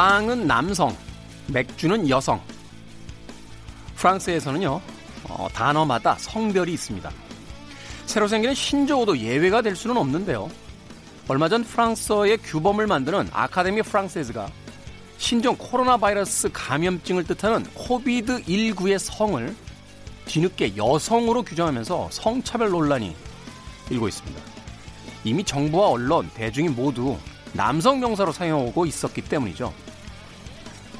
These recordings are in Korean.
빵은 남성, 맥주는 여성. 프랑스에서는요, 어, 단어마다 성별이 있습니다. 새로 생기는 신조어도 예외가 될 수는 없는데요. 얼마 전 프랑스어의 규범을 만드는 아카데미 프랑세즈가 신종 코로나 바이러스 감염증을 뜻하는 코비드19의 성을 뒤늦게 여성으로 규정하면서 성차별 논란이 일고 있습니다. 이미 정부와 언론, 대중이 모두 남성 명사로 사용하고 있었기 때문이죠.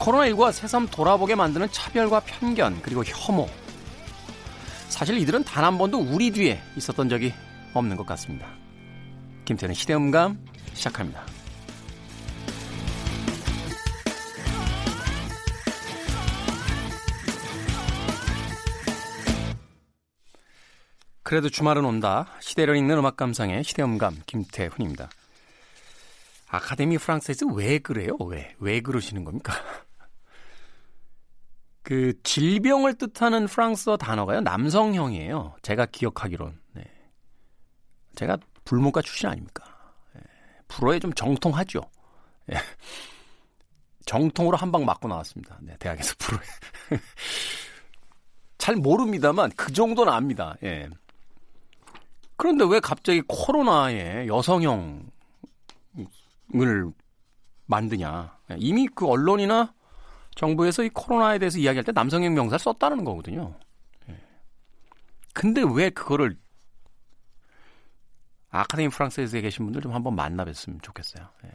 코로나19가 새삼 돌아보게 만드는 차별과 편견, 그리고 혐오. 사실 이들은 단 한 번도 우리 뒤에 있었던 적이 없는 것 같습니다. 김태현의 시대음감 시작합니다. 그래도 주말은 온다. 시대를 읽는 음악 감상의 시대음감 김태훈입니다. 아카데미 프랑스에서 왜 그래요? 왜? 왜 그러시는 겁니까? 그 질병을 뜻하는 프랑스어 단어가요. 남성형이에요. 제가 기억하기론. 네. 제가 불문과 출신 아닙니까? 네. 불어에 좀 정통하죠. 네. 정통으로 한 방 맞고 나왔습니다. 네, 대학에서 불어에. 잘 모릅니다만 그 정도는 압니다. 예. 그런데 왜 갑자기 코로나에 여성형을 만드냐. 이미 그 언론이나 정부에서 이 코로나에 대해서 이야기할 때 남성형 명사를 썼다는 거거든요. 예. 근데 왜 그거를 아카데미 프랑스에서 계신 분들 좀 한번 만나뵀으면 좋겠어요. 예.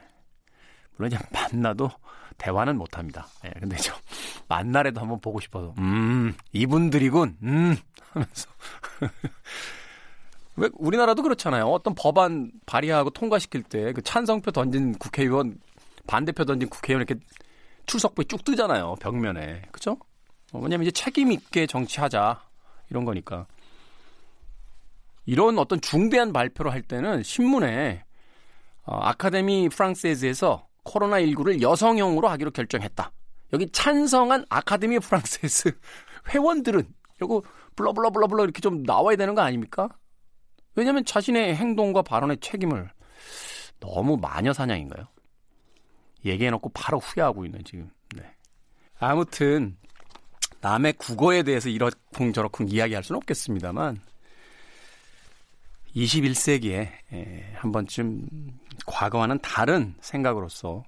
물론 이제 만나도 대화는 못 합니다. 예. 근데 좀 만나래도 한번 보고 싶어서, 음, 이분들이군, 음, 하면서. 왜 우리나라도 그렇잖아요. 어떤 법안 발의하고 통과시킬 때 그 찬성표 던진 국회의원 반대표 던진 국회의원 이렇게 출석부에 쭉 뜨잖아요. 벽면에. 그죠? 어, 왜냐면 이제 책임 있게 정치하자. 이런 거니까. 이런 어떤 중대한 발표를 할 때는 신문에 어, 아카데미 프랑세즈에서 코로나19를 여성형으로 하기로 결정했다. 여기 찬성한 아카데미 프랑세즈 회원들은 이거 blah blah blah blah 이렇게 좀 나와야 되는 거 아닙니까? 왜냐하면 자신의 행동과 발언의 책임을 너무 마녀 사냥인가요? 얘기해놓고 바로 후회하고 있는 지금. 네. 아무튼 남의 국어에 대해서 이러쿵저러쿵 이야기할 수는 없겠습니다만 21세기에 예, 한 번쯤 과거와는 다른 생각으로서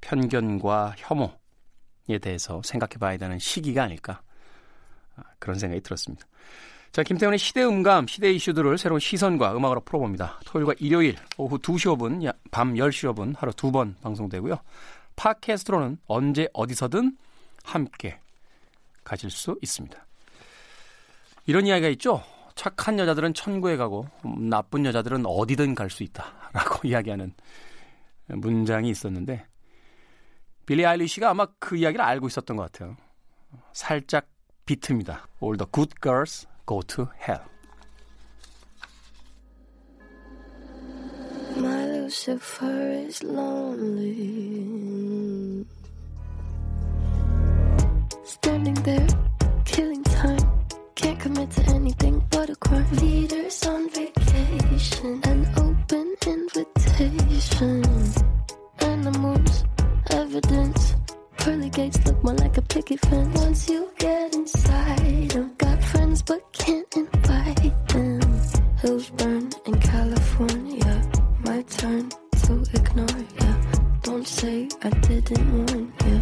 편견과 혐오에 대해서 생각해 봐야 되는 시기가 아닐까 아, 그런 생각이 들었습니다. 자, 김태훈의 시대 음감, 시대 이슈들을 새로운 시선과 음악으로 풀어봅니다. 토요일과 일요일 오후 2시 5분, 밤 10시 5분 하루 두 번 방송되고요. 팟캐스트로는 언제 어디서든 함께 가질 수 있습니다. 이런 이야기가 있죠. 착한 여자들은 천국에 가고 나쁜 여자들은 어디든 갈 수 있다라고 이야기하는 문장이 있었는데 빌리 아일리시가 아마 그 이야기를 알고 있었던 것 같아요. 살짝 비트입니다. All the good girls go to hell. My Lucifer is lonely. Standing there, killing time. Can't commit to anything but a crime. Leaders on vacation, an open invitation. Animals, evidence. Pearly gates look more like a picket fence. Once you get inside, I've got friends but can't invite them. Hills burn in California. My turn to ignore ya. Don't say I didn't warn ya.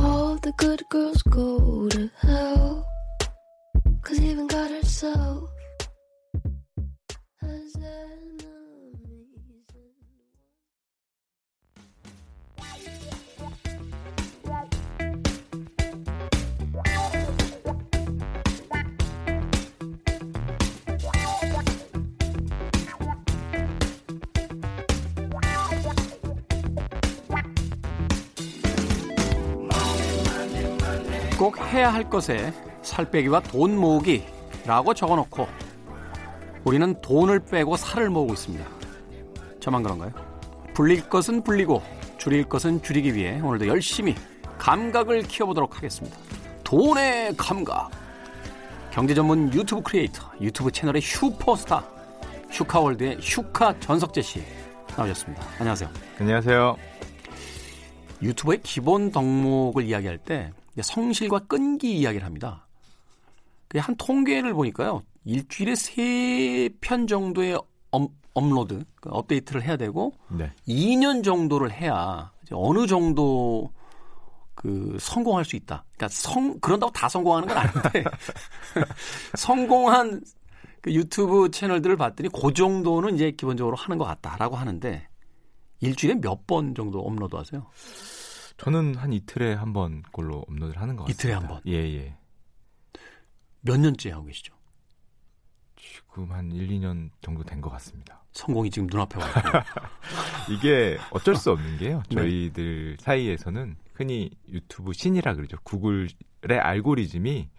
All the good girls go to hell. Cause even God herself 해야 할 것에 살 빼기와 돈 모으기라고 적어놓고 우리는 돈을 빼고 살을 모으고 있습니다. 저만 그런가요? 불릴 것은 불리고 줄일 것은 줄이기 위해 오늘도 열심히 감각을 키워보도록 하겠습니다. 돈의 감각. 경제 전문 유튜브 크리에이터, 유튜브 채널의 슈퍼스타, 슈카월드의 슈카 전석재 씨 나오셨습니다. 안녕하세요. 안녕하세요. 유튜브의 기본 덕목을 이야기할 때 성실과 끈기 이야기를 합니다. 한 통계를 보니까요. 일주일에 3편 정도의 업, 업로드, 그 업데이트를 해야 되고 네. 2년 정도를 해야 어느 정도 그 성공할 수 있다. 그러니까 성 그런다고 다 성공하는 건 아닌데 성공한 그 유튜브 채널들을 봤더니 그 정도는 이제 기본적으로 하는 것 같다라고 하는데 일주일에 몇 번 정도 업로드 하세요? 저는 한 이틀에 한번 걸로 업로드를 하는 것 같습니다. 이틀에 한 번? 예, 예. 몇 년째 하고 계시죠? 지금 한 1, 2년 정도 된 것 같습니다. 성공이 지금 눈앞에 와 있고 이게 어쩔 수 없는 게요. 네. 저희들 네. 사이에서는 흔히 유튜브 신이라 그러죠. 구글의 알고리즘이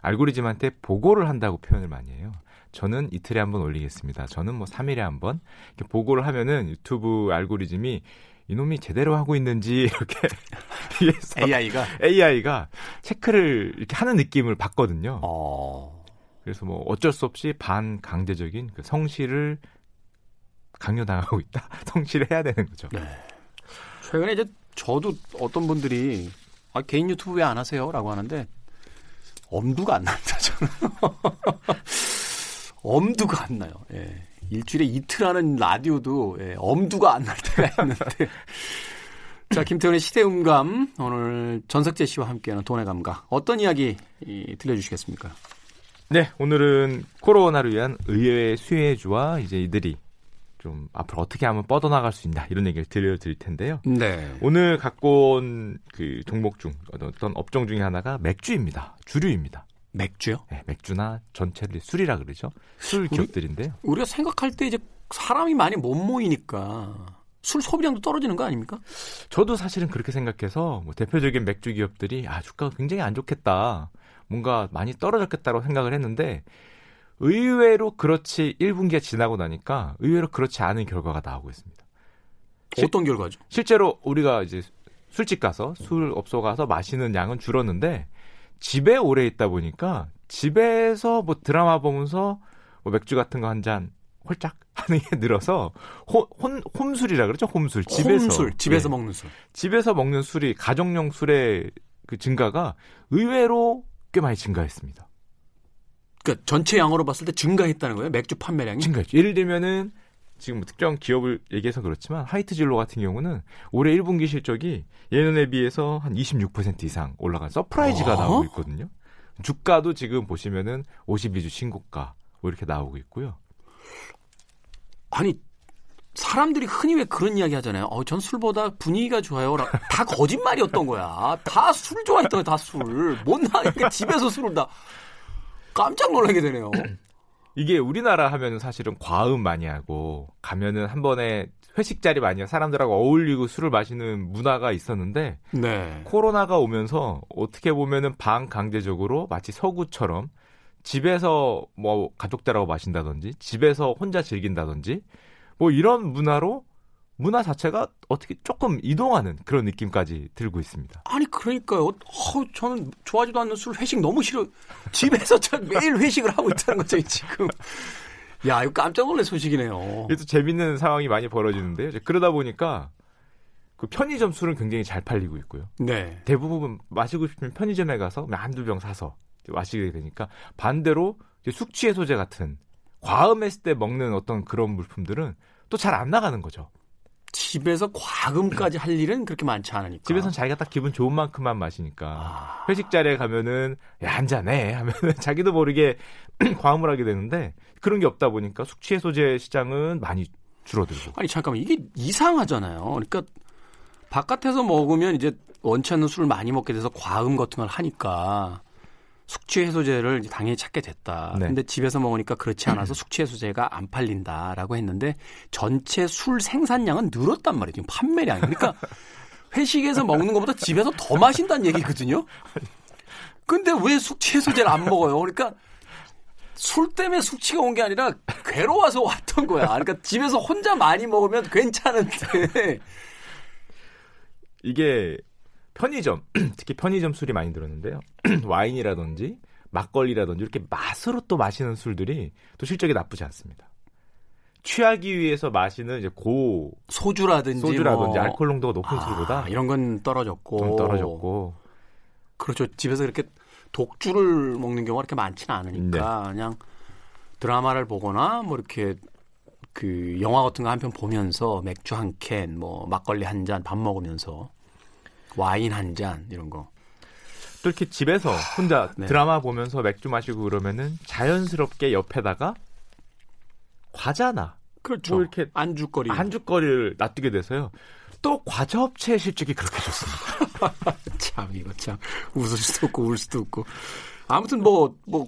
알고리즘한테 보고를 한다고 표현을 많이 해요. 저는 이틀에 한 번 올리겠습니다. 저는 뭐 3일에 한 번. 이렇게 보고를 하면은 유튜브 알고리즘이 이놈이 제대로 하고 있는지 이렇게 AI가 AI가 체크를 이렇게 하는 느낌을 받거든요. 어... 그래서 뭐 어쩔 수 없이 반 강제적인 그 성실을 강요당하고 있다. 성실해야 되는 거죠. 네. 최근에 이제 저도 어떤 분들이 아, 개인 유튜브 왜 안 하세요?라고 하는데 엄두가 안 납니다. 저는 엄두가 안 나요. 예. 일주일에 이틀 하는 라디오도 예, 엄두가 안 날 때가 있는데. 자, 김태훈의 시대음감 오늘 전석재 씨와 함께하는 돈의 감각 어떤 이야기 이, 들려주시겠습니까? 네, 오늘은 코로나를 위한 의외의 수혜주와 이제 이들이 좀 앞으로 어떻게 하면 뻗어나갈 수 있나 이런 얘기를 들려드릴 텐데요. 네. 오늘 갖고 온 그 종목 중 어떤 업종 중에 하나가 맥주입니다. 주류입니다. 맥주요? 네, 맥주나 전체를 술이라 그러죠. 술 기업들인데요. 우리가 생각할 때 이제 사람이 많이 못 모이니까 술 소비량도 떨어지는 거 아닙니까? 저도 사실은 그렇게 생각해서 뭐 대표적인 맥주 기업들이 아 주가가 굉장히 안 좋겠다. 뭔가 많이 떨어졌겠다고 생각을 했는데 의외로 그렇지 1분기가 지나고 나니까 의외로 그렇지 않은 결과가 나오고 있습니다. 어떤 결과죠? 실제로 우리가 이제 술집 가서 술 업소 가서 마시는 양은 줄었는데 집에 오래 있다 보니까 집에서 뭐 드라마 보면서 뭐 맥주 같은 거 한 잔 홀짝 하는 게 늘어서 혼, 혼 홈술이라 그러죠 홈술 집에서 홈술 집에서 예. 먹는 술 집에서 먹는 술이 가정용 술의 그 증가가 의외로 꽤 많이 증가했습니다. 그러니까 전체 양으로 봤을 때 증가했다는 거예요? 맥주 판매량이? 증가했죠. 예를 들면은 지금 뭐 특정 기업을 얘기해서 그렇지만 하이트 진로 같은 경우는 올해 1분기 실적이 예년에 비해서 한 26% 이상 올라간 surprise가 어? 나오고 있거든요. 주가도 지금 보시면은 52주 신고가 뭐 이렇게 나오고 있고요. 아니 사람들이 흔히 왜 그런 이야기 하잖아요. 어, 전 술보다 분위기가 좋아요. 다 거짓말이었던 거야. 다 술 좋아했던 거야, 다 술. 못 나니까 집에서 술을 다. 깜짝 놀라게 되네요. 이게 우리나라 하면은 사실은 과음 많이 하고 가면은 한 번에 회식 자리 많이 하고 사람들하고 어울리고 술을 마시는 문화가 있었는데 네. 코로나가 오면서 어떻게 보면은 반강제적으로 마치 서구처럼 집에서 뭐 가족들하고 마신다든지 집에서 혼자 즐긴다든지 뭐 이런 문화로 문화 자체가 어떻게 조금 이동하는 그런 느낌까지 들고 있습니다. 아니 그러니까요. 어, 저는 좋아하지도 않는 술 회식 너무 싫어. 집에서 저 매일 회식을 하고 있다는 거죠 지금. 야 이거 깜짝 놀랄 소식이네요. 이것도 재밌는 상황이 많이 벌어지는데요. 그러다 보니까 그 편의점 술은 굉장히 잘 팔리고 있고요. 네. 대부분 마시고 싶으면 편의점에 가서 한두 병 사서 마시게 되니까 반대로 숙취 해소제 같은 과음했을 때 먹는 어떤 그런 물품들은 또 잘 안 나가는 거죠. 집에서 과금까지 할 일은 그렇게 많지 않으니까. 집에서는 자기가 딱 기분 좋은 만큼만 마시니까. 아... 회식 자리에 가면은 야, 한 잔해 하면은 자기도 모르게 과음을 하게 되는데 그런 게 없다 보니까 숙취 해소제 시장은 많이 줄어들고. 아니 잠깐만 이게 이상하잖아요. 그러니까 바깥에서 먹으면 이제 원치 않는 술을 많이 먹게 돼서 과음 같은 걸 하니까 숙취 해소제를 당연히 찾게 됐다. 네. 근데 집에서 먹으니까 그렇지 않아서 숙취 해소제가 안 팔린다라고 했는데 전체 술 생산량은 늘었단 말이에요. 지금 판매량이. 그러니까 회식에서 먹는 것보다 집에서 더 마신다는 얘기거든요. 근데 왜 숙취 해소제를 안 먹어요? 그러니까 술 때문에 숙취가 온 게 아니라 괴로워서 왔던 거야. 그러니까 집에서 혼자 많이 먹으면 괜찮은데 이게 편의점, 특히 편의점 술이 많이 들었는데요. 와인이라든지 막걸리라든지 이렇게 맛으로 또 마시는 술들이 또 실적이 나쁘지 않습니다. 취하기 위해서 마시는 이제 고 소주라든지 소주라든지 뭐. 알코올 농도가 높은 아, 술보다 이런 건 떨어졌고 떨어졌고 그렇죠. 집에서 이렇게 독주를 먹는 경우가 그렇게 많지는 않으니까 네. 그냥 드라마를 보거나 뭐 이렇게 그 영화 같은 거 한 편 보면서 맥주 한 캔, 뭐 막걸리 한 잔 밥 먹으면서 와인 한 잔 이런 거. 또 이렇게 집에서 혼자 네. 드라마 보면서 맥주 마시고 그러면은 자연스럽게 옆에다가 과자나 그렇죠. 뭐 이렇게 안주거리 안주거리를 놔두게 돼서요. 또 과자 업체 실적이 그렇게 좋습니다. 참 이거 참 웃을 수도 없고 울 수도 없고 아무튼 뭐뭐 뭐,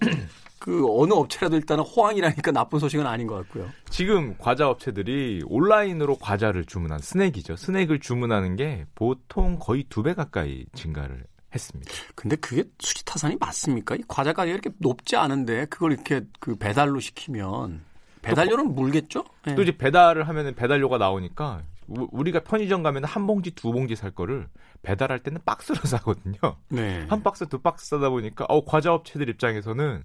그 어느 업체라도 일단은 호황이라니까 나쁜 소식은 아닌 것 같고요. 지금 과자 업체들이 온라인으로 과자를 주문한 스낵이죠. 스낵을 주문하는 게 보통 거의 두 배 가까이 증가를 했습니다. 근데 그게 수지 타산이 맞습니까? 이 과자 가격이 이렇게 높지 않은데 그걸 이렇게 그 배달로 시키면 배달료는 물겠죠? 네. 또 이제 배달을 하면은 배달료가 나오니까 우리가 편의점 가면 한 봉지 두 봉지 살 거를 배달할 때는 박스로 사거든요. 네. 한 박스 두 박스 사다 보니까 어 과자 업체들 입장에서는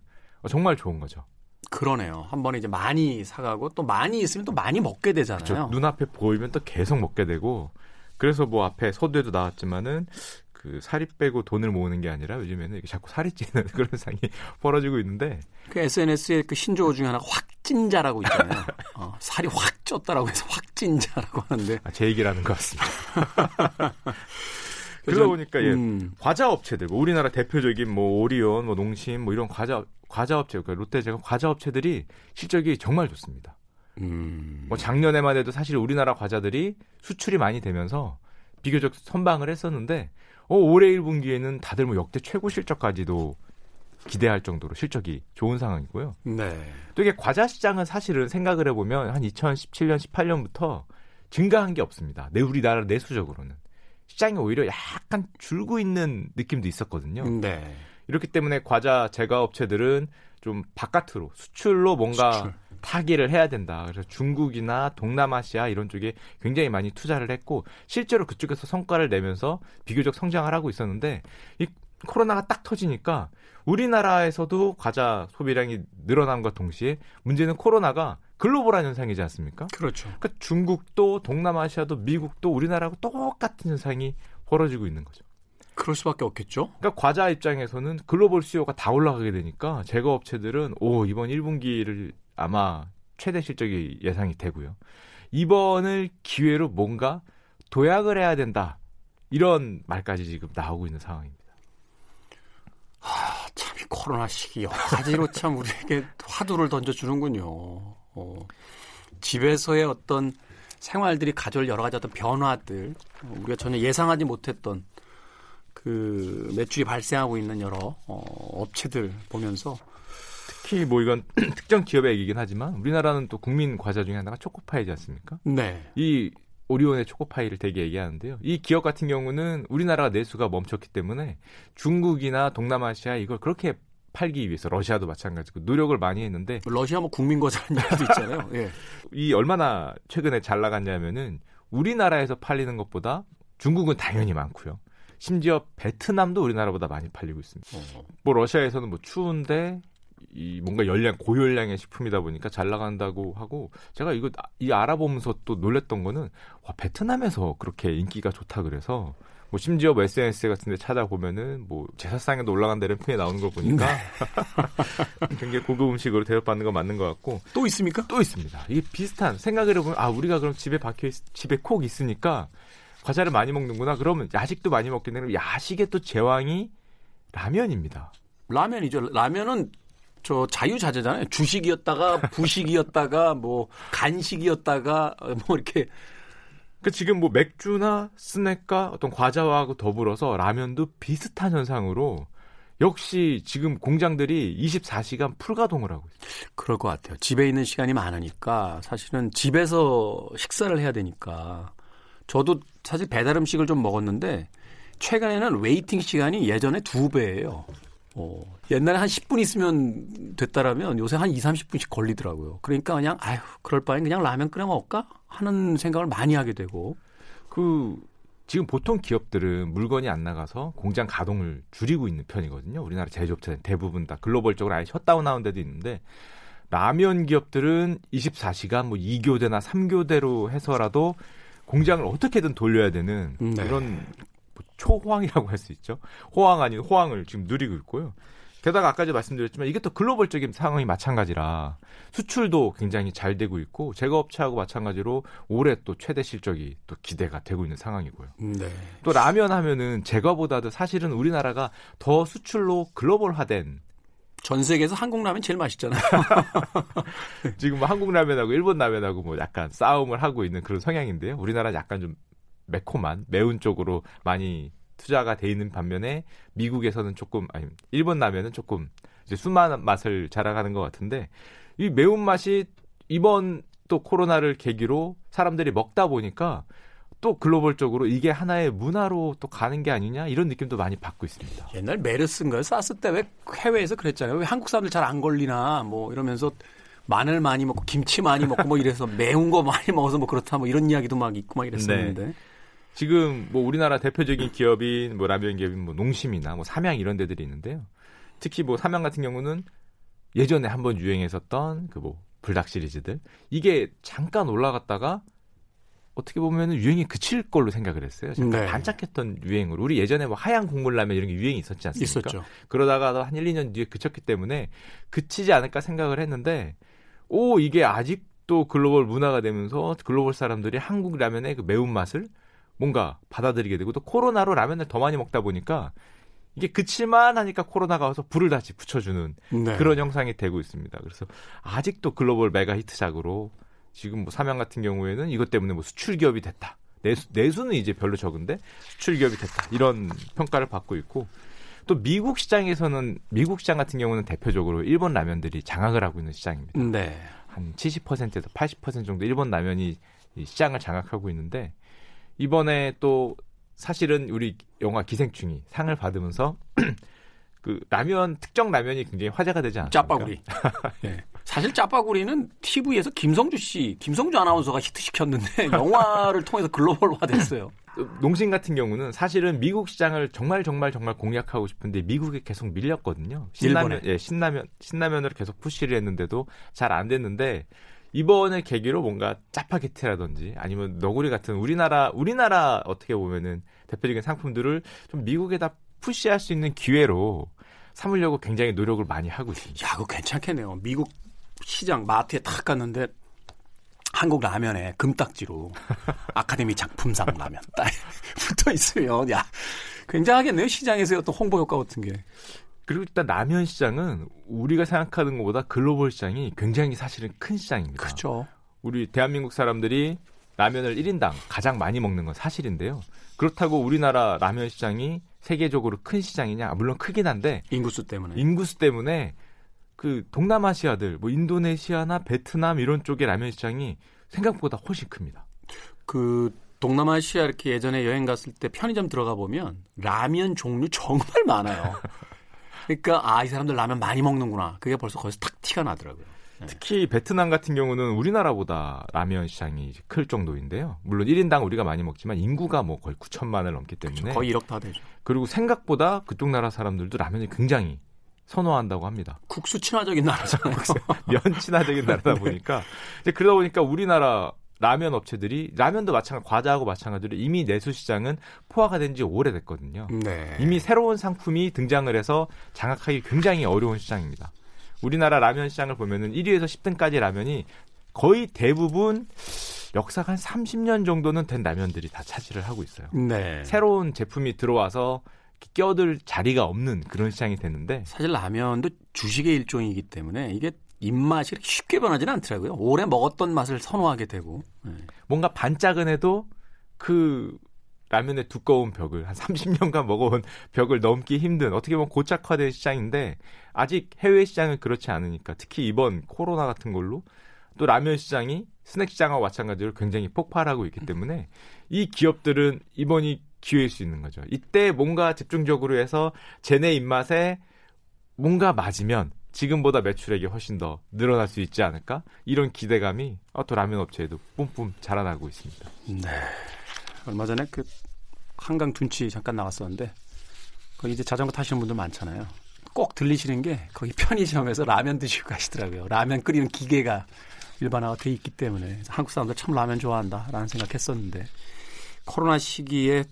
정말 좋은 거죠. 그러네요. 한 번에 이제 많이 사가고 또 많이 있으면 또 많이 먹게 되잖아요. 그렇죠. 눈앞에 보이면 또 계속 먹게 되고 그래서 뭐 앞에 서두에도 나왔지만은 그 살이 빼고 돈을 모으는 게 아니라 요즘에는 자꾸 살이 찌는 그런 상이 벌어지고 있는데 그 SNS에 그 신조어 중에 하나 확진자라고 있잖아요. 어, 살이 확 쪘다라고 해서 확진자라고 하는데 아, 제 얘기라는 것 같습니다. 그러다 보니까 예, 음. 과자 업체들, 뭐 우리나라 대표적인 뭐 오리온, 뭐 농심, 뭐 이런 과자 과자 업체, 그러니까 롯데제과 과자 업체들이 실적이 정말 좋습니다. 음. 뭐 작년에만 해도 사실 우리나라 과자들이 수출이 많이 되면서 비교적 선방을 했었는데 어, 올해 1분기에는 다들 뭐 역대 최고 실적까지도 기대할 정도로 실적이 좋은 상황이고요. 네. 또 이게 과자 시장은 사실은 생각을 해보면 한 2017년, 18년부터 증가한 게 없습니다. 내 우리나라 내수적으로는 시장이 오히려 약간 줄고 있는 느낌도 있었거든요. 네. 이렇기 때문에 과자 제과 업체들은 좀 바깥으로 수출로 뭔가 수출. 타기를 해야 된다. 그래서 중국이나 동남아시아 이런 쪽에 굉장히 많이 투자를 했고 실제로 그쪽에서 성과를 내면서 비교적 성장을 하고 있었는데 이 코로나가 딱 터지니까 우리나라에서도 과자 소비량이 늘어남과 동시에 문제는 코로나가 글로벌한 현상이지 않습니까? 그렇죠. 그러니까 중국도 동남아시아도 미국도 우리나라하고 똑같은 현상이 벌어지고 있는 거죠. 그럴 수밖에 없겠죠. 그러니까 과자 입장에서는 글로벌 수요가 다 올라가게 되니까 제거 업체들은 오 이번 1분기를 아마 최대 실적이 예상이 되고요. 이번을 기회로 뭔가 도약을 해야 된다. 이런 말까지 지금 나오고 있는 상황입니다. 하, 참, 이 코로나 시기 여러 가지로 참 우리에게 화두를 던져주는군요. 어, 집에서의 어떤 생활들이 가져올 여러 가지 어떤 변화들, 우리가 전혀 예상하지 못했던 그 매출이 발생하고 있는 여러 어, 업체들 보면서 특히 뭐 이건 특정 기업의 얘기긴 하지만 우리나라는 또 국민 과자 중에 하나가 초코파이지 않습니까? 네. 이 오리온의 초코파이를 되게 얘기하는데요. 이 기업 같은 경우는 우리나라 내수가 멈췄기 때문에 중국이나 동남아시아 이걸 그렇게 팔기 위해서 러시아도 마찬가지고 노력을 많이 했는데 러시아 뭐 국민 과자라는 얘기도 있잖아요. 예. 이 얼마나 최근에 잘 나갔냐면은 우리나라에서 팔리는 것보다 중국은 당연히 많고요. 심지어 베트남도 우리나라보다 많이 팔리고 있습니다. 어. 뭐 러시아에서는 뭐 추운데 이 뭔가 열량 고열량의 식품이다 보니까 잘 나간다고 하고 제가 이거 이 알아보면서 또 놀랬던 거는 와 베트남에서 그렇게 인기가 좋다 그래서 뭐 심지어 뭐 SNS 같은 데 찾아보면은 뭐 제사상에도 올라간다 래핑에 나오는 걸 보니까 네. 굉장히 고급 음식으로 대접받는 거 맞는 것 같고 또 있습니까? 또 있습니다. 이게 비슷한 생각을 해보면 아 우리가 그럼 집에 박혀 있, 집에 콕 있으니까 과자를 많이 먹는구나 그러면 야식도 많이 먹게 되는 야식의 또 제왕이 라면입니다. 라면이죠. 라면은 저 자유자재잖아요. 주식이었다가 부식이었다가 뭐 간식이었다가 뭐 이렇게 그 지금 뭐 맥주나 스낵과 어떤 과자와 더불어서 라면도 비슷한 현상으로 역시 지금 공장들이 24시간 풀가동을 하고 있어요. 그럴 것 같아요. 집에 있는 시간이 많으니까 사실은 집에서 식사를 해야 되니까 저도 사실 배달 음식을 좀 먹었는데 최근에는 waiting 시간이 예전에 두 배예요. 어, 옛날에 한 10분 있으면 됐다라면 요새 한 2, 30분씩 걸리더라고요. 그러니까 그냥 아휴, 그럴 바엔 그냥 라면 끓여 먹을까 하는 생각을 많이 하게 되고 그 지금 보통 기업들은 물건이 안 나가서 공장 가동을 줄이고 있는 편이거든요. 우리나라 제조업체는 대부분 다 글로벌적으로 아예 shutdown하는 데도 있는데 라면 기업들은 24시간 뭐 2교대나 3교대로 해서라도 공장을 어떻게든 돌려야 되는 네. 그런 뭐 초호황이라고 할 수 있죠. 호황 아닌 호황을 지금 누리고 있고요. 게다가 아까도 말씀드렸지만 이게 또 글로벌적인 상황이 마찬가지라 수출도 굉장히 잘 되고 있고 제과업체하고 마찬가지로 올해 또 최대 실적이 또 기대가 되고 있는 상황이고요. 네. 또 라면 하면은 제과보다도 사실은 우리나라가 더 수출로 글로벌화된 전 세계에서 한국 라면 제일 맛있잖아요. 지금 뭐 한국 라면하고 일본 라면하고 뭐 약간 싸움을 하고 있는 그런 성향인데요. 우리나라 약간 좀 매콤한 매운 쪽으로 많이 투자가 돼 있는 반면에 미국에서는 조금 아니 일본 라면은 조금 이제 순한 맛을 자랑하는 것 같은데 이 매운 맛이 이번 또 코로나를 계기로 사람들이 먹다 보니까 또 글로벌적으로 이게 하나의 문화로 또 가는 게 아니냐 이런 느낌도 많이 받고 있습니다. 옛날 메르스인가요? 사스 때 왜 해외에서 그랬잖아요. 왜 한국 사람들 잘 안 걸리나 뭐 이러면서 마늘 많이 먹고 김치 많이 먹고 뭐 이래서 매운 거 많이 먹어서 뭐 그렇다 뭐 이런 이야기도 막 있고 막 이랬었는데. 네. 지금 뭐 우리나라 대표적인 기업인 뭐 라면 기업인 뭐 농심이나 뭐 삼양 이런 데들이 있는데요. 특히 뭐 삼양 같은 경우는 예전에 한번 유행했었던 그 뭐 불닭 시리즈들 이게 잠깐 올라갔다가 어떻게 보면 유행이 그칠 걸로 생각을 했어요. 잠깐 네. 반짝했던 유행으로. 우리 예전에 뭐 하얀 국물 라면 이런 게 유행이 있었지 않습니까? 있었죠. 그러다가 한 1, 2년 뒤에 그쳤기 때문에 그치지 않을까 생각을 했는데 오 이게 아직도 글로벌 문화가 되면서 글로벌 사람들이 한국 라면의 그 매운맛을 뭔가 받아들이게 되고 또 코로나로 라면을 더 많이 먹다 보니까 이게 그칠만 하니까 코로나가 와서 불을 다시 붙여주는 네. 그런 형상이 되고 있습니다. 그래서 아직도 글로벌 메가 히트작으로 지금 뭐 삼양 같은 경우에는 이것 때문에 뭐 수출 기업이 됐다. 내수, 내수는 이제 별로 적은데 수출 기업이 됐다. 이런 평가를 받고 있고 또 미국 시장에서는 미국 시장 같은 경우는 대표적으로 일본 라면들이 장악을 하고 있는 시장입니다. 네. 한 70%에서 80% 정도 일본 라면이 시장을 장악하고 있는데 이번에 또 사실은 우리 영화 기생충이 상을 받으면서 그 라면 특정 라면이 굉장히 화제가 되지 않습니까? 짜파구리. 네. 사실 짜파구리는 TV에서 김성주 씨, 김성주 아나운서가 히트시켰는데 영화를 통해서 글로벌화됐어요. 농심 같은 경우는 사실은 미국 시장을 정말 정말 정말 공략하고 싶은데 미국에 계속 밀렸거든요. 신라면, 예, 신라면, 신라면으로 계속 푸시를 했는데도 잘 안 됐는데 이번을 계기로 뭔가 짜파게티라든지 아니면 너구리 같은 우리나라 우리나라 어떻게 보면은 대표적인 상품들을 좀 미국에다 푸시할 수 있는 기회로 삼으려고 굉장히 노력을 많이 하고 있습니다. 야, 그거 괜찮겠네요. 미국 시장 마트에 탁 갔는데 한국 라면에 금딱지로 아카데미 작품상 라면 딱 붙어 있으면 야 굉장하겠네요 시장에서의 어떤 홍보 효과 같은 게. 그리고 일단 라면 시장은 우리가 생각하는 것보다 글로벌 시장이 굉장히 사실은 큰 시장입니다. 그렇죠. 우리 대한민국 사람들이 라면을 1인당 가장 많이 먹는 건 사실인데요. 그렇다고 우리나라 라면 시장이 세계적으로 큰 시장이냐? 물론 크긴 한데 인구수 때문에 인구수 때문에 그 동남아시아들 뭐 인도네시아나 베트남 이런 쪽의 라면 시장이 생각보다 훨씬 큽니다. 그 동남아시아 이렇게 예전에 여행 갔을 때 편의점 들어가 보면 라면 종류 정말 많아요. 그러니까 아 이 사람들 라면 많이 먹는구나. 그게 벌써 거기서 탁 티가 나더라고요. 네. 특히 베트남 같은 경우는 우리나라보다 라면 시장이 클 정도인데요. 물론 1인당 우리가 많이 먹지만 인구가 뭐 거의 9천만을 넘기 때문에 그렇죠. 거의 1억 다 되죠. 그리고 생각보다 그쪽 나라 사람들도 라면이 굉장히 선호한다고 합니다. 국수 친화적인 나라잖아요. 면 친화적인 나라다 보니까 이제 그러다 보니까 우리나라 라면 업체들이 라면도 마찬가지 과자하고 마찬가지로 이미 내수 시장은 포화가 된 지 오래됐거든요. 네. 이미 새로운 상품이 등장을 해서 장악하기 굉장히 어려운 시장입니다. 우리나라 라면 시장을 보면은 1위에서 10등까지 라면이 거의 대부분 역사가 한 30년 정도는 된 라면들이 다 차지를 하고 있어요. 네. 새로운 제품이 들어와서 껴들 자리가 없는 그런 시장이 됐는데 사실 라면도 주식의 일종이기 때문에 이게 입맛이 이렇게 쉽게 변하지는 않더라고요. 오래 먹었던 맛을 선호하게 되고. 네. 뭔가 반짝은 해도 그 라면의 두꺼운 벽을 한 30년간 먹어온 벽을 넘기 힘든 어떻게 보면 고착화된 시장인데 아직 해외 시장은 그렇지 않으니까 특히 이번 코로나 같은 걸로 또 라면 시장이 스낵 시장과 마찬가지로 굉장히 폭발하고 있기 때문에 이 기업들은 이번이 기회일 수 있는 거죠. 이때 뭔가 집중적으로 해서 쟤네 입맛에 뭔가 맞으면 지금보다 매출액이 훨씬 더 늘어날 수 있지 않을까? 이런 기대감이 또 라면 업체에도 뿜뿜 자라나고 있습니다. 네. 얼마 전에 그 한강 둔치 잠깐 나왔었는데 그 이제 자전거 타시는 분들 많잖아요. 꼭 들리시는 게 거기 편의점에서 라면 드시고 가시더라고요. 라면 끓이는 기계가 일반화가 돼 있기 때문에 한국 사람들 참 라면 좋아한다라는 생각했었는데 코로나 시기에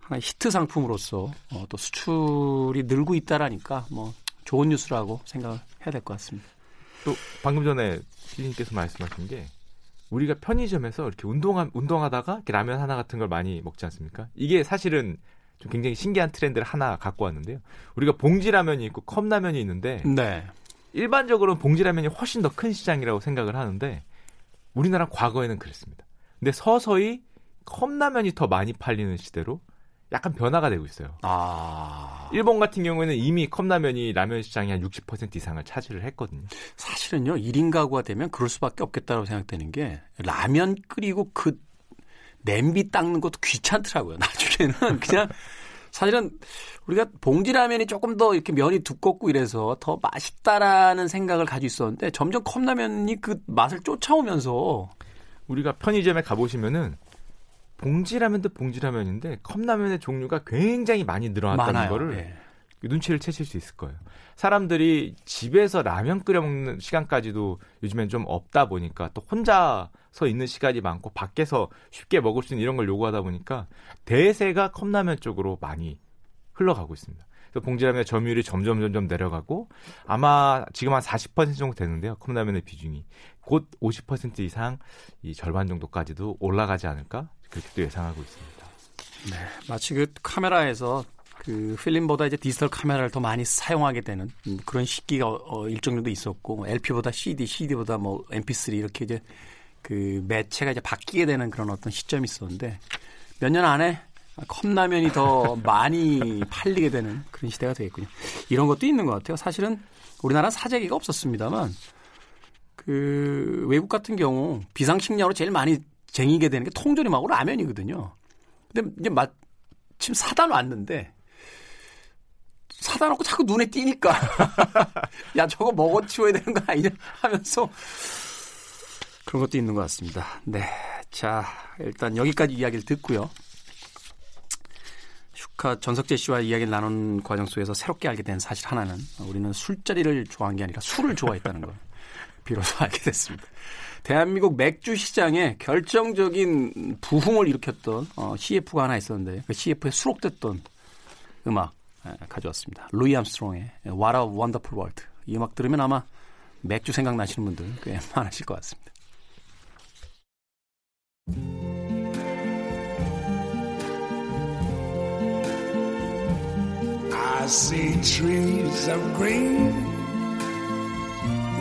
하나의 히트 상품으로서 어, 또 수출이 늘고 있다라니까 뭐 좋은 뉴스라고 생각을 해야 될 것 같습니다. 또 방금 전에 피디님께서 말씀하신 게 우리가 편의점에서 이렇게 운동하, 운동하다가 이렇게 라면 하나 같은 걸 많이 먹지 않습니까? 이게 사실은 좀 굉장히 신기한 트렌드를 하나 갖고 왔는데요. 우리가 봉지 라면이 있고 컵 라면이 있는데 네. 일반적으로는 봉지 라면이 훨씬 더 큰 시장이라고 생각을 하는데 우리나라 과거에는 그랬습니다. 근데 서서히 컵라면이 더 많이 팔리는 시대로 약간 변화가 되고 있어요. 아. 일본 같은 경우에는 이미 컵라면이 라면 시장이 한60% 이상을 차지를 했거든요. 사실은요, 1인 가구가 되면 그럴 수밖에 없겠다고 생각되는 게 라면 끓이고 그 냄비 닦는 것도 귀찮더라고요. 나중에는 그냥 사실은 우리가 봉지라면이 조금 더 이렇게 면이 두껍고 이래서 더 맛있다라는 생각을 가지고 있었는데 점점 컵라면이 그 맛을 쫓아오면서 우리가 편의점에 가보시면은 봉지라면도 봉지라면인데 컵라면의 종류가 굉장히 많이 늘어났다는 많아요. 거를 네. 눈치를 채실 수 있을 거예요. 사람들이 집에서 라면 끓여 먹는 시간까지도 요즘엔 좀 없다 보니까 또 혼자서 있는 시간이 많고 밖에서 쉽게 먹을 수 있는 이런 걸 요구하다 보니까 대세가 컵라면 쪽으로 많이 흘러가고 있습니다. 그래서 봉지라면의 점유율이 점점 점점 내려가고 아마 지금 한 40% 정도 되는데요. 컵라면의 비중이 곧 50% 이상 이 절반 정도까지도 올라가지 않을까 그렇게 또 예상하고 있습니다. 네, 마치 그 카메라에서 그 필름보다 이제 디지털 카메라를 더 많이 사용하게 되는 그런 시기가 어, 일정 정도 있었고 LP보다 CD, CD보다 뭐 MP3 이렇게 이제 그 매체가 이제 바뀌게 되는 그런 어떤 시점이 있었는데 몇 년 안에 컵라면이 더 많이 팔리게 되는 그런 시대가 되겠군요. 이런 것도 있는 것 같아요. 사실은 우리나라 사재기가 없었습니다만 그 외국 같은 경우 비상식량으로 제일 많이 쟁이게 되는 게 통조림하고 라면이거든요. 근데 이제 마침 사다 놨는데 사다 놓고 자꾸 눈에 띄니까 야 저거 먹어 치워야 되는 거 아니냐 하면서 그런 것도 있는 것 같습니다. 네, 자 일단 여기까지 이야기를 듣고요. 슈카 전석재 씨와 이야기를 나눈 과정 속에서 새롭게 알게 된 사실 하나는 우리는 술자리를 좋아한 게 아니라 술을 좋아했다는 걸 비로소 알게 됐습니다. 대한민국 맥주 시장에 결정적인 부흥을 일으켰던 어, CF가 하나 있었는데 그 CF에 수록됐던 음악 에, 가져왔습니다. 루이 암스트롱의 What a Wonderful World. 이 음악 들으면 아마 맥주 생각나시는 분들 꽤 많으실 것 같습니다.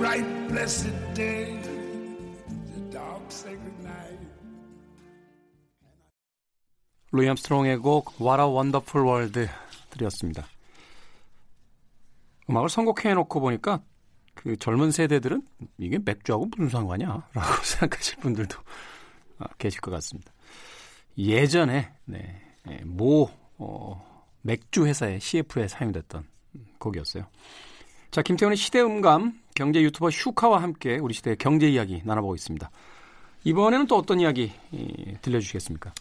bright, blessed day. 루이 암스트롱의 곡 What a Wonderful World 드렸습니다. 음악을 선곡해 놓고 보니까 그 젊은 세대들은 이게 맥주하고 무슨 상관이야? 라고 생각하실 분들도 아, 계실 것 같습니다. 예전에 네, 네, 모 어, 맥주 회사의 CF에 사용됐던 곡이었어요. 자, 김태훈의 시대음감 경제 유튜버 슈카와 함께 우리 시대의 경제 이야기 나눠보고 있습니다. 이번에는 또 어떤 이야기 들려주시겠습니까?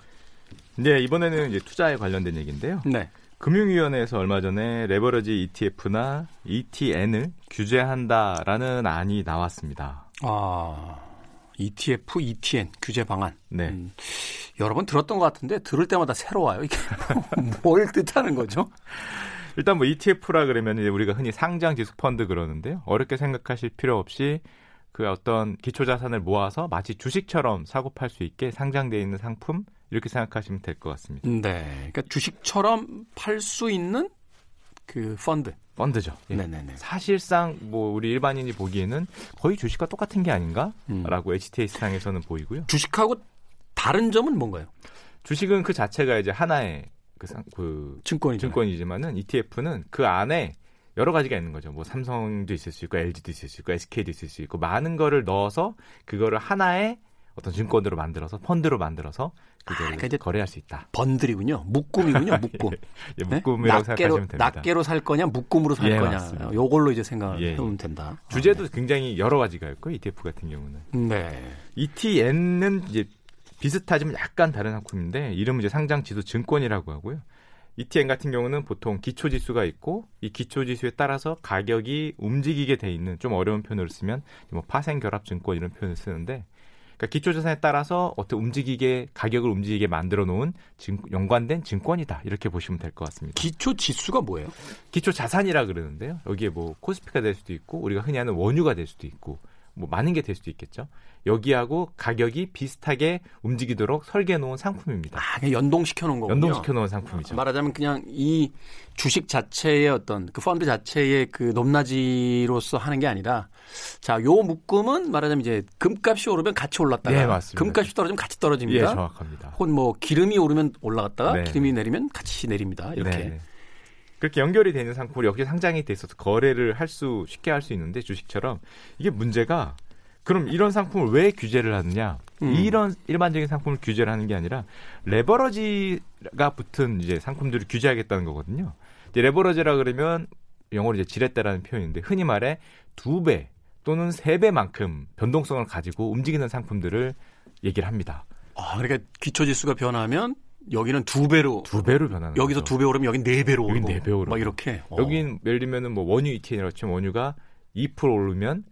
네, 이번에는 이제 투자에 관련된 얘기인데요. 네. 금융위원회에서 얼마 전에 레버러지 ETF나 ETN을 규제한다라는 안이 나왔습니다. 아, ETF, ETN 규제 방안. 네. 음, 여러 번 들었던 것 같은데 들을 때마다 새로워요. 이게 뭘 뜻하는 거죠? 일단 뭐 ETF라 그러면 우리가 흔히 상장 지수 펀드 그러는데요. 어렵게 생각하실 필요 없이 그 어떤 기초 자산을 모아서 마치 주식처럼 사고 팔 수 있게 상장되어 있는 상품 이렇게 생각하시면 될 것 같습니다. 네. 그러니까 주식처럼 팔 수 있는 그 펀드. 펀드죠. 예. 네네네. 사실상 뭐 우리 일반인이 보기에는 거의 주식과 똑같은 게 아닌가라고 음. HTS상에서는 보이고요. 주식하고 다른 점은 뭔가요? 주식은 그 자체가 이제 하나의 그, 상, 그 증권이잖아요. 증권이지만은 ETF는 그 안에 여러 가지가 있는 거죠. 뭐 삼성도 있을 수 있고 LG도 있을 수 있고 SK도 있을 수 있고 많은 거를 넣어서 그거를 하나의 어떤 증권으로 만들어서 펀드로 만들어서 그걸 아, 그러니까 거래할 수 있다. 번들이군요. 묶음이군요. 묶음. 예, 묶음이라고 네? 생각하시면 됩니다. 낱개로 살 거냐, 묶음으로 살 예, 거냐. 맞습니다. 요걸로 이제 생각을 예, 해보면 된다. 주제도 아, 네. 굉장히 여러 가지가 있고 ETF 같은 경우는. 네. ETN은 이제 비슷하지만 약간 다른 상품인데 이름은 이제 상장 지수 증권이라고 하고요. ETN 같은 경우는 보통 기초 지수가 있고 이 기초 지수에 따라서 가격이 움직이게 돼 있는 좀 어려운 표현을 쓰면 뭐 파생 결합 증권 이런 표현을 쓰는데 그러니까 기초 자산에 따라서 어떻게 움직이게 가격을 움직이게 만들어 놓은 증, 연관된 증권이다 이렇게 보시면 될 것 같습니다. 기초 지수가 뭐예요? 기초 자산이라 그러는데요. 여기에 뭐 코스피가 될 수도 있고 우리가 흔히 하는 원유가 될 수도 있고 뭐 많은 게 될 수도 있겠죠. 여기하고 가격이 비슷하게 움직이도록 설계해 놓은 상품입니다. 아, 연동시켜 놓은 거군요. 연동시켜 놓은 상품이죠. 말하자면 그냥 이 주식 자체의 어떤 그 펀드 자체의 그 높낮이로서 하는 게 아니라 자, 요 묶음은 말하자면 이제 금값이 오르면 같이 올랐다가 네, 맞습니다. 금값이 떨어지면 같이 떨어집니다. 예, 정확합니다. 혹은 뭐 기름이 오르면 올라갔다가 네. 기름이 내리면 같이 내립니다. 이렇게. 네. 그렇게 연결이 되는 상품이 여기 상장이 돼 있어서 거래를 할 수 쉽게 할 수 있는데 주식처럼 이게 문제가 그럼 이런 상품을 왜 규제를 하느냐? 음. 이런 일반적인 상품을 규제를 하는 게 아니라 레버러지가 붙은 이제 상품들을 규제하겠다는 거거든요. 이제 레버러지라 그러면 영어로 이제 지렛대라는 표현인데 흔히 말해 두 배 또는 세 배만큼 변동성을 가지고 움직이는 상품들을 얘기를 합니다. 아, 그러니까 기초 지수가 변하면 여기는 두 배로 두 배로 변하는 여기서 두 배 오르면 여긴 네 배로 오르고 네 배 오르고 막 이렇게 어. 여긴 예를 들면은 뭐 원유 ETN이라고 치면 원유가 2% 오르면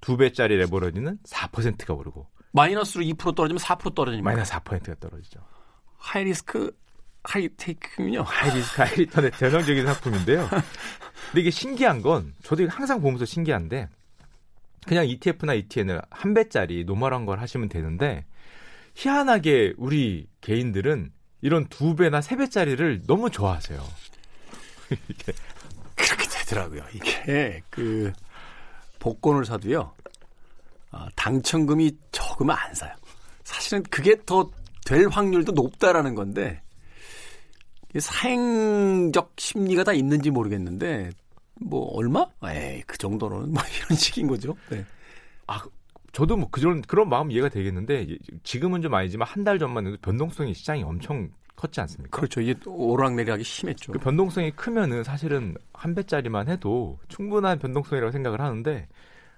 두 배짜리 레버러지는 4%가 오르고 마이너스로 2% 떨어지면 4% 떨어지면 마이너스 4%가 떨어지죠. high risk high take군요. High risk high return의 전형적인 상품인데요. 근데 이게 신기한 건 저도 항상 보면서 신기한데 그냥 ETF나 ETN을 한 배짜리 normal한 걸 하시면 되는데 희한하게 우리 개인들은 이런 두 배나 세 배짜리를 너무 좋아하세요. 이게 그렇게 되더라고요. 이게 그 복권을 사도요. 어, 당첨금이 적으면 안 사요. 사실은 그게 더 될 확률도 높다라는 건데 사행적 심리가 다 있는지 모르겠는데 뭐 얼마? 에이 그 정도는 뭐 이런 식인 거죠. 네. 아 저도 뭐 그런 그런 마음 이해가 되겠는데 지금은 좀 아니지만 한 달 전만 해도 변동성이 시장이 엄청 컸지 않습니까? 그렇죠. 이게 오락내리하기 심했죠. 그 변동성이 크면은 사실은 한 배짜리만 해도 충분한 변동성이라고 생각을 하는데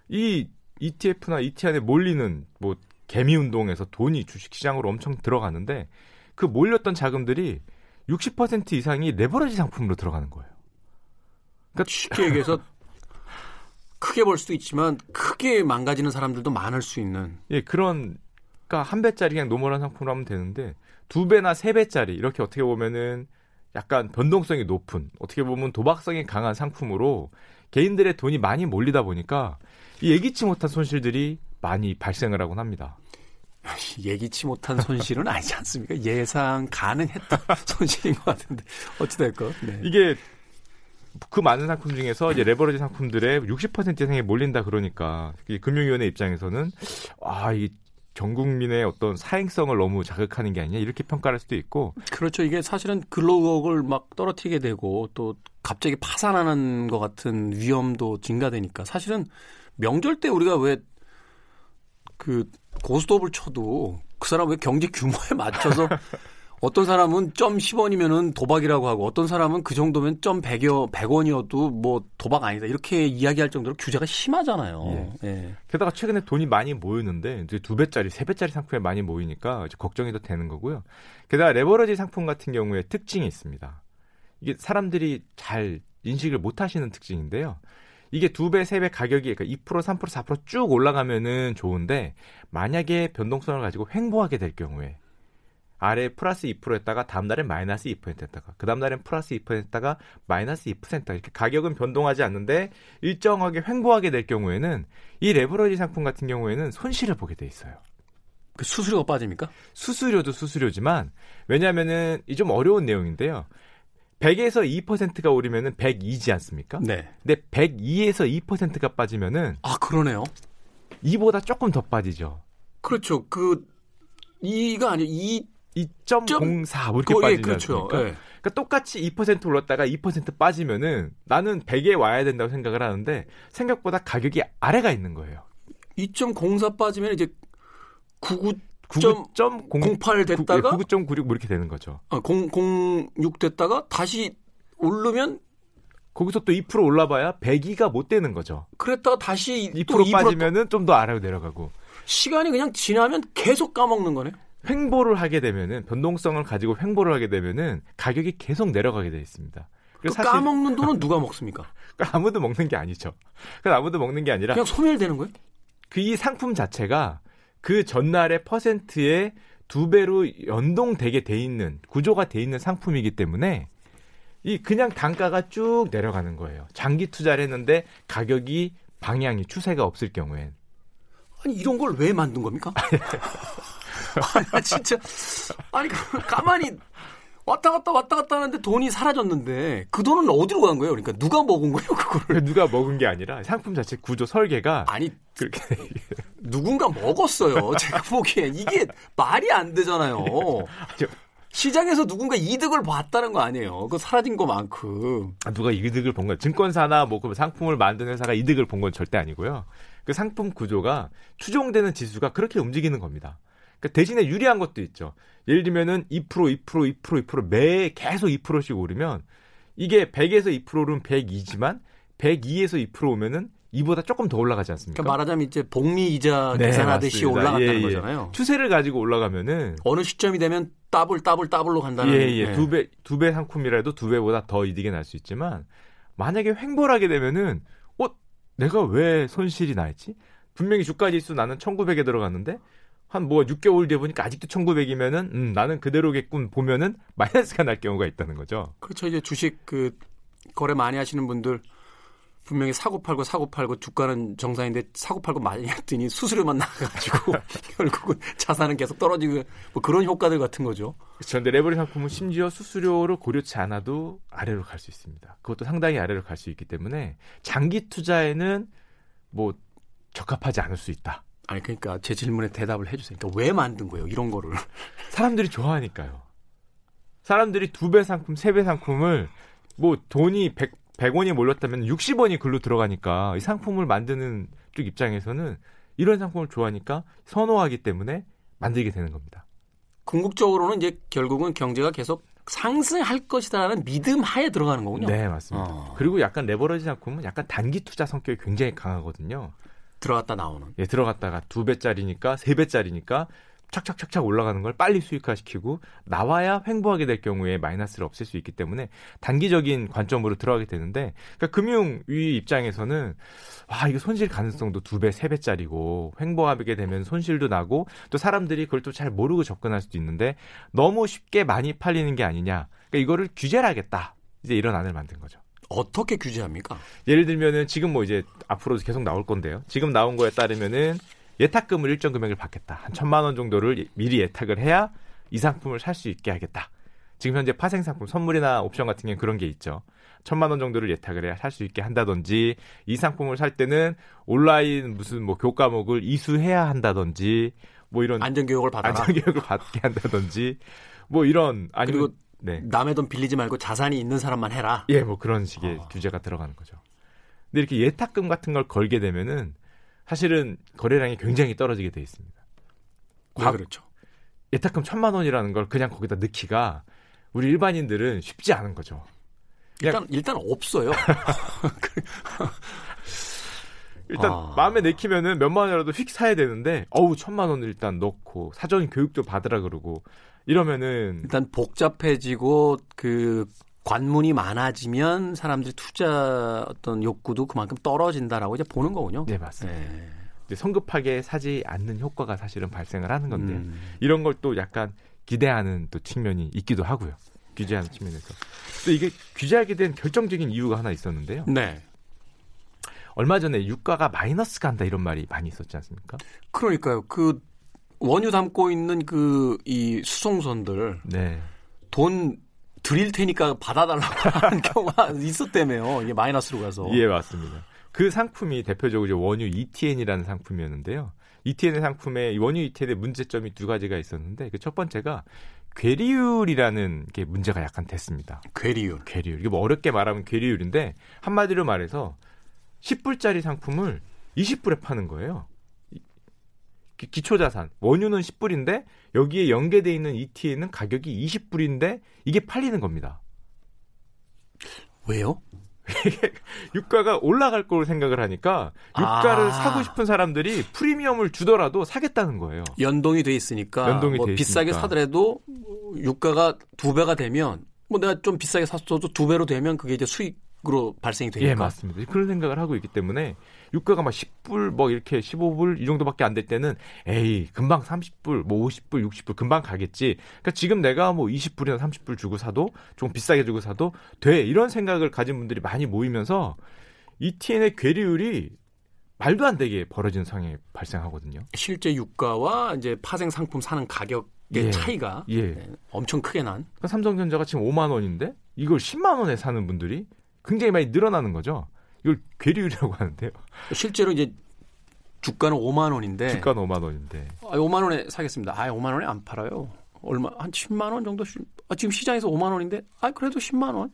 이 ETF나 ETN에 몰리는 뭐 개미 운동에서 돈이 주식 시장으로 엄청 들어가는데 그 몰렸던 자금들이 60% 이상이 레버러지 상품으로 들어가는 거예요. 그러니까 쉽게 얘기해서 크게 볼 수도 있지만 크게 망가지는 사람들도 많을 수 있는. 예, 그런 그러니까 한 배짜리 그냥 normal한 상품으로 하면 되는데 두 배나 세 배짜리 이렇게 어떻게 보면은 약간 변동성이 높은 어떻게 보면 도박성이 강한 상품으로 개인들의 돈이 많이 몰리다 보니까 이 예기치 못한 손실들이 많이 발생을 하곤 합니다. 예기치 못한 손실은 아니지 않습니까? 예상 가능했던 손실인 것 같은데 어찌됐건 네. 이게 그 많은 상품 중에서 이제 레버리지 상품들의 60% 이상이 몰린다 그러니까 금융위원회 입장에서는 아 이 전 국민의 어떤 사행성을 너무 자극하는 게 아니냐 이렇게 평가할 수도 있고. 그렇죠. 이게 사실은 근로국을 막 떨어뜨리게 되고 또 갑자기 파산하는 것 같은 위험도 증가되니까 사실은 명절 때 우리가 왜 그 고스톱을 쳐도 그 사람 왜 경제 규모에 맞춰서 어떤 사람은 점 10원이면은 도박이라고 하고 어떤 사람은 그 정도면 점 100여 100원이어도 뭐 도박 아니다. 이렇게 이야기할 정도로 규제가 심하잖아요. 예. 예. 게다가 최근에 돈이 많이 모였는데 이제 두 배짜리, 세 배짜리 상품에 많이 모이니까 이제 걱정이 더 되는 거고요. 게다가 레버러지 상품 같은 경우에 특징이 있습니다. 이게 사람들이 잘 인식을 못 하시는 특징인데요. 이게 두 배, 세 배 가격이 그러니까 2%, 3%, 4%쭉 올라가면은 좋은데 만약에 변동성을 가지고 횡보하게 될 경우에 아래 플러스 2%였다가 다음 날엔 마이너스 2%였다가 그 다음 날엔 플러스 2%였다가 마이너스 2% 이렇게 가격은 변동하지 않는데 일정하게 횡보하게 될 경우에는 이 레버러지 상품 같은 경우에는 손실을 보게 돼 있어요. 그 수수료가 빠집니까? 수수료도 수수료지만 왜냐하면은 이 좀 어려운 내용인데요. 100에서 2%가 오르면은 102지 않습니까? 네. 근데 102에서 2%가 빠지면은 아 그러네요. 2보다 조금 더 빠지죠. 그렇죠. 그 2가 아니고 2 2.04 뭐 이렇게 그, 빠지지 예, 그렇죠. 않습니까? 예. 그러니까 똑같이 2% 올랐다가 2% 빠지면은 나는 100에 와야 된다고 생각을 하는데 생각보다 가격이 아래가 있는 거예요. 2.04 빠지면 이제 99 99.08 됐다가 99.96 뭐 이렇게 되는 거죠. 아, 006 됐다가 다시 오르면 거기서 또 2% 올라봐야 102가 못 되는 거죠. 그랬다가 다시 2%, 2% 빠지면은 좀 더 아래로 내려가고. 시간이 그냥 지나면 계속 까먹는 거네요. 횡보를 하게 되면은 변동성을 가지고 횡보를 하게 되면은 가격이 계속 내려가게 돼 있습니다. 그 사실 까먹는 돈은 누가 먹습니까? 그러니까 아무도 먹는 게 아니죠. 그 아무도 먹는 게 아니라 그냥 소멸되는 거예요? 그 이 상품 자체가 그 전날의 퍼센트에 두 배로 연동되게 돼 있는 구조가 돼 있는 상품이기 때문에 이 그냥 단가가 쭉 내려가는 거예요. 장기 투자를 했는데 가격이 방향이 추세가 없을 경우엔 아니 이런 걸 왜 만든 겁니까? 아니 진짜 아니 가만히 왔다 갔다 왔다 갔다 하는데 돈이 사라졌는데 그 돈은 어디로 간 거예요? 그러니까 누가 먹은 거예요, 그거를? 누가 먹은 게 아니라 상품 자체 구조 설계가 아니 그렇게 누군가 먹었어요. 제가 보기엔 이게 말이 안 되잖아요. 시장에서 누군가 이득을 봤다는 거 아니에요. 그 사라진 것만큼. 아, 누가 이득을 본 거야? 증권사나 뭐그 상품을 만드는 회사가 이득을 본 건 절대 아니고요. 그 상품 구조가 추종되는 지수가 그렇게 움직이는 겁니다. 그 대신에 유리한 것도 있죠. 예를 들면은 2% 2% 2% 2%매 계속 2%씩 오르면 이게 100에서 2%는 102지만 102에서 2% 오면은 이보다 조금 더 올라가지 않습니까? 그러니까 말하자면 이제 복리 이자 네, 계산하듯이 올라간다는 예, 예. 거잖아요. 추세를 가지고 올라가면은 어느 시점이 되면 더블 더블 더블로 간다는 예, 예. 네. 두 배, 두 배 상품이라도 두 배보다 더 이득이 날 수 있지만 만약에 횡보를 하게 되면은 어, 내가 왜 손실이 나 있지? 분명히 주가 지수 나는 1900에 들어갔는데 한 뭐 6개월 뒤에 보니까 아직도 1900이면은 음, 나는 그대로겠군 보면은 마이너스가 날 경우가 있다는 거죠. 그렇죠. 이제 주식 그 거래 많이 하시는 분들 분명히 사고 팔고 사고 팔고 주가는 정상인데 사고 팔고 많이 했더니 수수료만 나가가지고 결국은 자산은 계속 떨어지고 뭐 그런 효과들 같은 거죠. 그런데 레버리 상품은 심지어 수수료를 고려치 않아도 아래로 갈 수 있습니다. 그것도 상당히 아래로 갈 수 있기 때문에 장기 투자에는 뭐 적합하지 않을 수 있다. 아니 그러니까 제 질문에 대답을 해주세요. 그러니까 왜 만든 거예요 이런 거를? 사람들이 좋아하니까요. 사람들이 두 배 상품, 세 배 상품을 뭐 돈이 100, 100원이 몰렸다면 60원이 글로 들어가니까 이 상품을 만드는 쪽 입장에서는 이런 상품을 좋아하니까 선호하기 때문에 만들게 되는 겁니다. 궁극적으로는 이제 결국은 경제가 계속 상승할 것이다라는 믿음 하에 들어가는 거군요. 네, 맞습니다. 어. 그리고 약간 레버러지 상품은 약간 단기 투자 성격이 굉장히 강하거든요. 들어갔다 나오는. 예, 들어갔다가 두 배짜리니까 세 배짜리니까 착착착착 올라가는 걸 빨리 수익화시키고 나와야 횡보하게 될 경우에 마이너스를 없앨 수 있기 때문에 단기적인 관점으로 들어가게 되는데 그러니까 금융위 입장에서는 와 이거 손실 가능성도 두 배, 세 배짜리고 횡보하게 되면 손실도 나고 또 사람들이 그걸 또 잘 모르고 접근할 수도 있는데 너무 쉽게 많이 팔리는 게 아니냐. 그러니까 이거를 규제를 하겠다. 이제 이런 안을 만든 거죠. 어떻게 규제합니까? 예를 들면은 지금 뭐 이제 앞으로도 계속 나올 건데요. 지금 나온 거에 따르면은 예탁금을 일정 금액을 받겠다. 한 천만 원 정도를 미리 예탁을 해야 이 상품을 살 수 있게 하겠다. 지금 현재 파생 상품, 선물이나 옵션 같은 경우는 그런 게 있죠. 천만 원 정도를 예탁을 해야 살 수 있게 한다든지 이 상품을 살 때는 온라인 무슨 뭐 교과목을 이수해야 한다든지 뭐 이런 안전 교육을 받아 안전 교육을 받게 한다든지 뭐 이런 아니면 그리고 네. 남의 돈 빌리지 말고 자산이 있는 사람만 해라. 예, 뭐 그런 식의 어. 규제가 들어가는 거죠. 근데 이렇게 예탁금 같은 걸 걸게 되면은 사실은 거래량이 굉장히 떨어지게 돼 있습니다. 과, 그렇죠. 예탁금 천만 원이라는 걸 그냥 거기다 넣기가 우리 일반인들은 쉽지 않은 거죠. 일단 일단 없어요. 일단 아... 마음에 내키면은 몇만 원이라도 휙 사야 되는데 어우 천만 원을 일단 넣고 사전 교육도 받으라 그러고 이러면은 일단 복잡해지고 그 관문이 많아지면 사람들이 투자 어떤 욕구도 그만큼 떨어진다라고 이제 보는 거군요. 네, 맞습니다. 네. 성급하게 사지 않는 효과가 사실은 발생을 하는 건데 음. 이런 걸 또 약간 기대하는 또 측면이 있기도 하고요. 규제하는 측면에서. 또 이게 규제하게 된 결정적인 이유가 하나 있었는데요. 네. 얼마 전에 유가가 마이너스 간다 이런 말이 많이 있었지 않습니까? 그러니까요. 그 원유 담고 있는 그 이 수송선들 네. 돈 드릴 테니까 받아달라고 하는 경우가 있었다며요. 이게 마이너스로 가서. 예, 맞습니다. 그 상품이 대표적으로 원유 ETN이라는 상품이었는데요. ETN의 상품에 원유 ETN의 문제점이 두 가지가 있었는데 그 첫 번째가 괴리율이라는 게 문제가 약간 됐습니다. 괴리율. 괴리율. 이게 뭐 어렵게 말하면 괴리율인데 한마디로 말해서 10불짜리 상품을 20불에 파는 거예요. 기초자산 원유는 10불인데 여기에 연계돼 있는 ETN은 가격이 20불인데 이게 팔리는 겁니다. 왜요? 유가가 올라갈 거로 생각을 하니까 유가를 아. 사고 싶은 사람들이 프리미엄을 주더라도 사겠다는 거예요. 연동이 돼 있으니까 연동이 뭐 돼 비싸게 있으니까. 사더라도 유가가 두 배가 되면 뭐 내가 좀 비싸게 샀어도 두 배로 되면 그게 이제 수익 으로 발생이 되니까. 예, 맞습니다. 그런 생각을 하고 있기 때문에 유가가 막 10불 뭐 이렇게 15불 이 정도밖에 안 될 때는 에이, 금방 30불, 뭐 50불, 60불 금방 가겠지. 그러니까 지금 내가 뭐 20불이나 30불 주고 사도 좀 비싸게 주고 사도 돼. 이런 생각을 가진 분들이 많이 모이면서 ETN의 괴리율이 말도 안 되게 벌어지는 상황이 발생하거든요. 실제 유가와 이제 파생 상품 사는 가격의 예. 차이가 예. 네, 엄청 크게 난. 그러니까 삼성전자가 지금 5만 원인데 이걸 10만 원에 사는 분들이 굉장히 많이 늘어나는 거죠. 이걸 괴리율이라고 하는데요. 실제로 이제 주가는 5만 원인데 주가는 5만 원인데 아, 5만 원에 사겠습니다. 아, 5만 원에 안 팔아요. 얼마 한 10만 원 정도 아, 지금 시장에서 5만 원인데 아, 그래도 10만 원.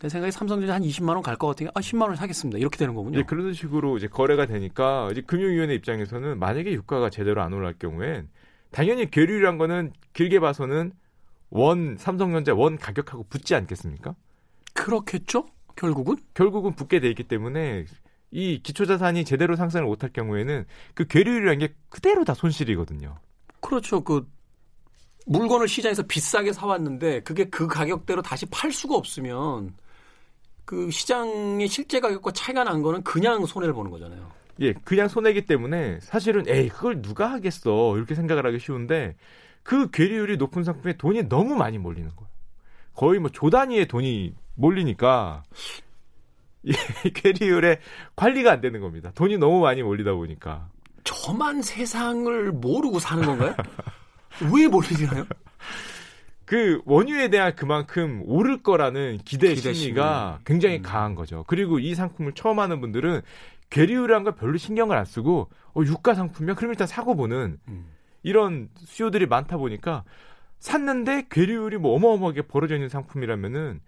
내 생각에 삼성전자 한 20만 원 갈 것 같으니까 아 10만 원 사겠습니다. 이렇게 되는 거군요. 예, 그런 식으로 이제 거래가 되니까 이제 금융위원회 입장에서는 만약에 유가가 제대로 안 올라갈 경우엔 당연히 괴리율이란 거는 길게 봐서는 원 삼성전자 원 가격하고 붙지 않겠습니까? 그렇겠죠? 결국은? 결국은 붙게 돼 있기 때문에 이 기초자산이 제대로 상승을 못할 경우에는 그 괴리율이라는 게 그대로 다 손실이거든요. 그렇죠. 그 물건을 시장에서 비싸게 사왔는데 그게 그 가격대로 다시 팔 수가 없으면 그 시장의 실제 가격과 차이가 난 거는 그냥 손해를 보는 거잖아요. 예, 그냥 손해기 때문에 사실은 에이 그걸 누가 하겠어 이렇게 생각을 하기 쉬운데 그 괴리율이 높은 상품에 돈이 너무 많이 몰리는 거예요. 거의 뭐 조 단위의 돈이 몰리니까 이 캐리율에 관리가 안 되는 겁니다. 돈이 너무 많이 몰리다 보니까. 저만 세상을 모르고 사는 건가요? 왜 몰리나요? 그 원유에 대한 그만큼 오를 거라는 기대, 기대 심리가 심리. 굉장히 음. 강한 거죠. 그리고 이 상품을 처음 하는 분들은 괴리율이란 걸 별로 신경을 안 쓰고 어, 유가 상품이면 그럼 일단 사고 보는 음. 이런 수요들이 많다 보니까 샀는데 괴리율이 뭐 어마어마하게 벌어져 있는 상품이라면은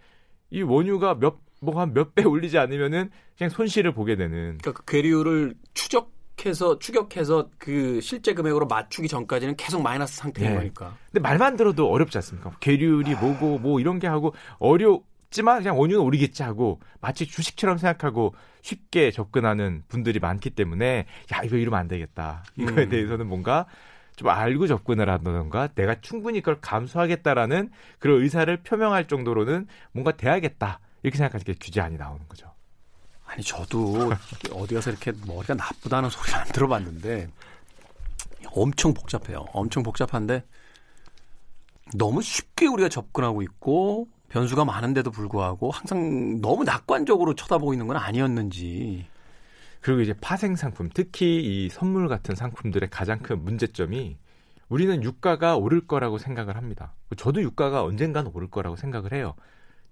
이 원유가 몇 뭐 한 몇 배 올리지 않으면은 그냥 손실을 보게 되는. 그러니까 그 괴리율을 추적 해서 추격해서 그 실제 금액으로 맞추기 전까지는 계속 마이너스 상태인 네. 거니까. 근데 말만 들어도 어렵지 않습니까? 괴리율이 뭐고 뭐 이런 게 하고 어렵지만 그냥 원유는 오르겠지 하고 마치 주식처럼 생각하고 쉽게 접근하는 분들이 많기 때문에 야 이거 이러면 안 되겠다. 이거에 음. 대해서는 뭔가 좀 알고 접근을 한다던가 내가 충분히 그걸 감수하겠다라는 그런 의사를 표명할 정도로는 뭔가 돼야겠다 이렇게 생각하니까 규제안이 나오는 거죠. 아니 저도 어디 가서 이렇게 머리가 나쁘다는 소리 안 들어봤는데 엄청 복잡해요. 엄청 복잡한데 너무 쉽게 우리가 접근하고 있고 변수가 많은데도 불구하고 항상 너무 낙관적으로 쳐다보고 있는 건 아니었는지 그리고 이제 파생 상품, 특히 이 선물 같은 상품들의 가장 큰 문제점이 우리는 유가가 오를 거라고 생각을 합니다. 저도 유가가 언젠가는 오를 거라고 생각을 해요.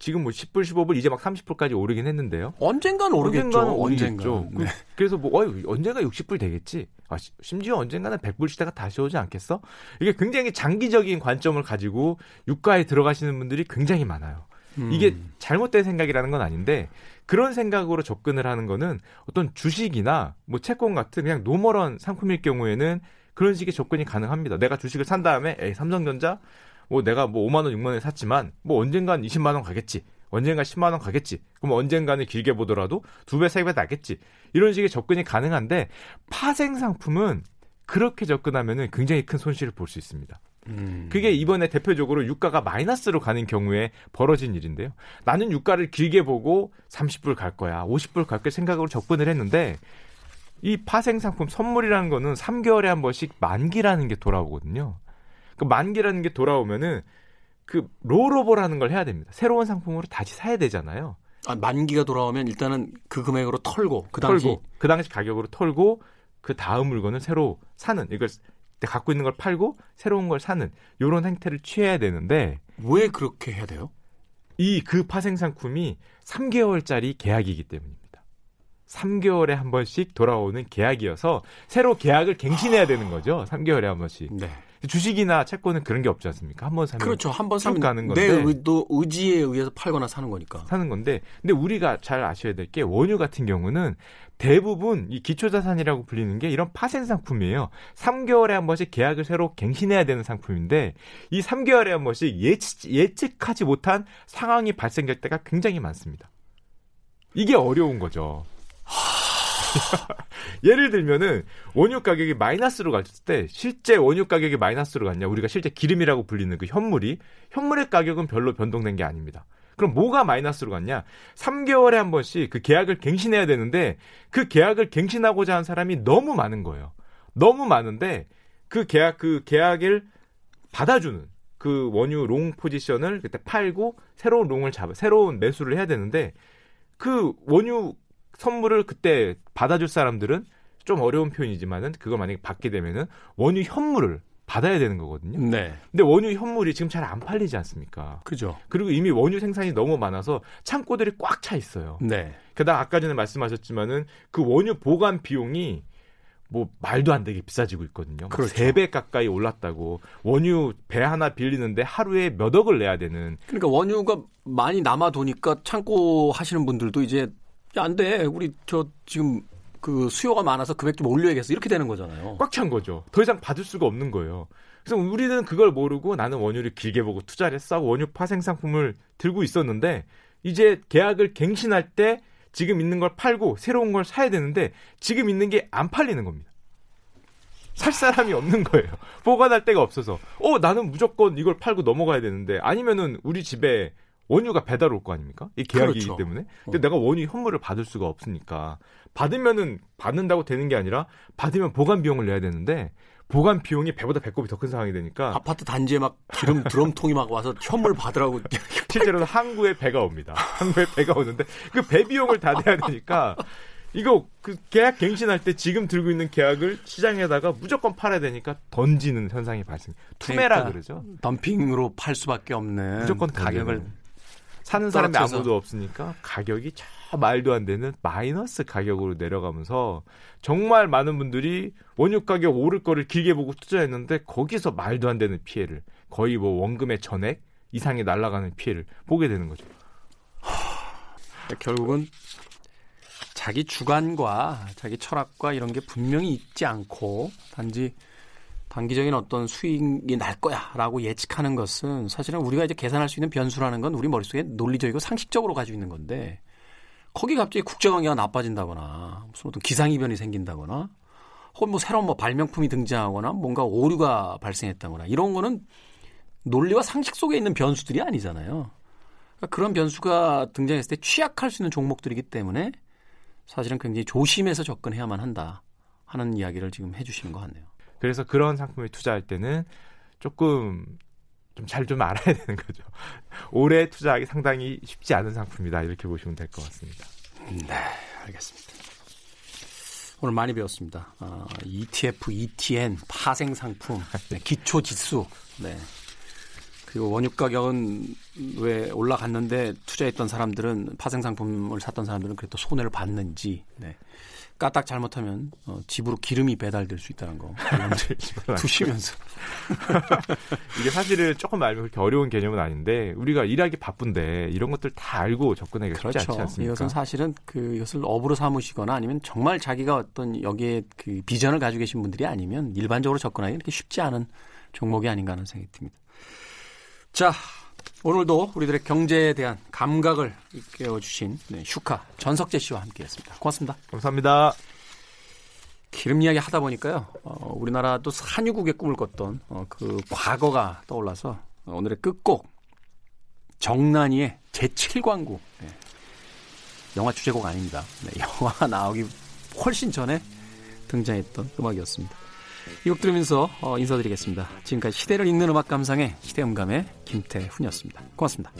지금 뭐 10불, 15불 이제 막 30불까지 오르긴 했는데요. 언젠가는 오르겠죠. 언젠가는 오르겠죠. 네. 그래서 뭐 어, 언제가 60불 되겠지. 아, 심지어 언젠가는 100불 시대가 다시 오지 않겠어? 이게 굉장히 장기적인 관점을 가지고 유가에 들어가시는 분들이 굉장히 많아요. 음. 이게 잘못된 생각이라는 건 아닌데 그런 생각으로 접근을 하는 거는 어떤 주식이나 뭐 채권 같은 그냥 normal한 상품일 경우에는 그런 식의 접근이 가능합니다. 내가 주식을 산 다음에 에이, 삼성전자 뭐 내가 뭐 5만 원, 6만 원에 샀지만 뭐 언젠간 20만 원 가겠지. 언젠가 10만 원 가겠지. 그럼 언젠가는 길게 보더라도 두 배, 세 배 나겠지. 이런 식의 접근이 가능한데 파생 상품은 그렇게 접근하면은 굉장히 큰 손실을 볼 수 있습니다. 음. 그게 이번에 대표적으로 유가가 마이너스로 가는 경우에 벌어진 일인데요. 나는 유가를 길게 보고 30불 갈 거야, 50불 갈 거야 생각으로 접근을 했는데 이 파생 상품 선물이라는 거는 3개월에 한 번씩 만기라는 게 돌아오거든요. 그 만기라는 게 돌아오면은 그 롤오버라는 걸 해야 됩니다. 새로운 상품으로 다시 사야 되잖아요. 아, 만기가 돌아오면 일단은 그 금액으로 털고 그 당시 털고, 그 당시 가격으로 털고 그 다음 물건을 새로 사는 이걸 갖고 있는 걸 팔고 새로운 걸 사는 이런 행태를 취해야 되는데 왜 그렇게 해야 돼요? 이 그 파생 상품이 3개월짜리 계약이기 때문입니다. 3개월에 한 번씩 돌아오는 계약이어서 새로 계약을 갱신해야 되는 거죠. 3개월에 한 번씩. 네. 주식이나 채권은 그런 게 없지 않습니까? 한 번 사면 그렇죠. 한 번 사면 가는 건데 내 의도 의지에 의해서 팔거나 사는 거니까. 사는 건데 근데 우리가 잘 아셔야 될 게 원유 같은 경우는 대부분 이 기초자산이라고 불리는 게 이런 파생 상품이에요. 3개월에 한 번씩 계약을 새로 갱신해야 되는 상품인데 이 3개월에 한 번씩 예측, 예측하지 못한 상황이 발생될 때가 굉장히 많습니다. 이게 어려운 거죠. 예를 들면은 원유 가격이 마이너스로 갔을 때 실제 원유 가격이 마이너스로 갔냐 우리가 실제 기름이라고 불리는 그 현물이 현물의 가격은 별로 변동된 게 아닙니다. 그럼 뭐가 마이너스로 갔냐? 3개월에 한 번씩 그 계약을 갱신해야 되는데 그 계약을 갱신하고자 한 사람이 너무 많은 거예요. 너무 많은데 그 계약 그 계약을 받아주는 그 원유 long position을 그때 팔고 새로운 long을 잡아 새로운 매수를 해야 되는데 그 원유 선물을 그때 받아줄 사람들은 좀 어려운 표현이지만은 그걸 만약에 받게 되면은 원유 현물을 받아야 되는 거거든요. 네. 근데 원유 현물이 지금 잘 안 팔리지 않습니까? 그죠. 그리고 이미 원유 생산이 너무 많아서 창고들이 꽉 차 있어요. 네. 게다가 아까 전에 말씀하셨지만은 그 원유 보관 비용이 뭐 말도 안 되게 비싸지고 있거든요. 그렇죠. 3배 가까이 올랐다고. 원유 배 하나 빌리는데 하루에 몇 억을 내야 되는. 그러니까 원유가 많이 남아 도니까 창고 하시는 분들도 이제 야, 안 돼. 우리 저 지금 그 수요가 많아서 금액 좀 올려야겠어. 이렇게 되는 거잖아요. 꽉 찬 거죠. 더 이상 받을 수가 없는 거예요. 그래서 우리는 그걸 모르고 나는 원유를 길게 보고 투자를 했어. 원유 파생 상품을 들고 있었는데 이제 계약을 갱신할 때 지금 있는 걸 팔고 새로운 걸 사야 되는데 지금 있는 게 안 팔리는 겁니다. 살 사람이 없는 거예요. 보관할 데가 없어서. 어, 나는 무조건 이걸 팔고 넘어가야 되는데 아니면은 우리 집에 원유가 배달 올 거 아닙니까? 이 계약이기 그렇죠. 때문에. 근데 어. 내가 원유 현물을 받을 수가 없으니까 받으면은 받는다고 되는 게 아니라 받으면 보관 비용을 내야 되는데 보관 비용이 배보다 배꼽이 더 큰 상황이 되니까 아파트 단지에 막 기름 드럼통이 막 와서 현물 받으라고 실제로는 항구에 배가 옵니다. 항구에 배가 오는데 그 배 비용을 다 내야 되니까 이거 그 계약 갱신할 때 지금 들고 있는 계약을 시장에다가 무조건 팔아야 되니까 던지는 현상이 발생. 투매라 그러니까 그러죠. 덤핑으로 팔 수밖에 없는 무조건 가격을 사는 사람이 떨어져서. 아무도 없으니까 가격이 저 말도 안 되는 마이너스 가격으로 내려가면서 정말 많은 분들이 원유 가격 오를 거를 길게 보고 투자했는데 거기서 말도 안 되는 피해를 거의 뭐 원금의 전액 이상이 날아가는 피해를 보게 되는 거죠. 결국은 자기 주관과 자기 철학과 이런 게 분명히 있지 않고 단지 단기적인 어떤 수익이 날 거야라고 예측하는 것은 사실은 우리가 이제 계산할 수 있는 변수라는 건 우리 머릿속에 논리적이고 상식적으로 가지고 있는 건데 거기 갑자기 국제 관계가 나빠진다거나 무슨 어떤 기상 이변이 생긴다거나 혹은 뭐 새로운 뭐 발명품이 등장하거나 뭔가 오류가 발생했다거나 이런 거는 논리와 상식 속에 있는 변수들이 아니잖아요. 그러니까 그런 변수가 등장했을 때 취약할 수 있는 종목들이기 때문에 사실은 굉장히 조심해서 접근해야만 한다 하는 이야기를 지금 해주시는 것 같네요. 그래서 그런 상품에 투자할 때는 조금 좀 잘좀 좀 알아야 되는 거죠. 올해 투자하기 상당히 쉽지 않은 상품이다. 이렇게 보시면 될 것 같습니다. 네, 알겠습니다. 오늘 많이 배웠습니다. 어, ETF, ETN, 파생 상품, 네, 기초 지수, 네. 그리고 원유 가격은 왜 올라갔는데 투자했던 사람들은 파생 상품을 샀던 사람들은 그래도 손해를 봤는지, 네. 까딱 잘못하면 어, 집으로 기름이 배달될 수 있다는 거 두시면서 이게 사실은 조금 알면 그렇게 어려운 개념은 아닌데 우리가 일하기 바쁜데 이런 것들 다 알고 접근하기가 그렇죠. 쉽지 않지 않습니까? 이것은 사실은 그 이것을 업으로 삼으시거나 아니면 정말 자기가 어떤 여기에 그 비전을 가지고 계신 분들이 아니면 일반적으로 접근하기 이렇게 쉽지 않은 종목이 아닌가 하는 생각이 듭니다. 자, 오늘도 우리들의 경제에 대한 감각을 이끌어주신 네, 슈카 전석재 씨와 함께했습니다. 고맙습니다. 감사합니다. 기름 이야기 하다 보니까요, 어, 우리나라도 산유국의 꿈을 꿨던 어, 그 과거가 떠올라서 오늘의 끝곡 정난이의 제7광구 네. 영화 주제곡 아닙니다. 네, 영화 나오기 훨씬 전에 등장했던 음악이었습니다. 이 곡 들으면서 어, 인사드리겠습니다. 지금까지 시대를 읽는 음악 감상의 시대음감의 김태훈이었습니다. 고맙습니다.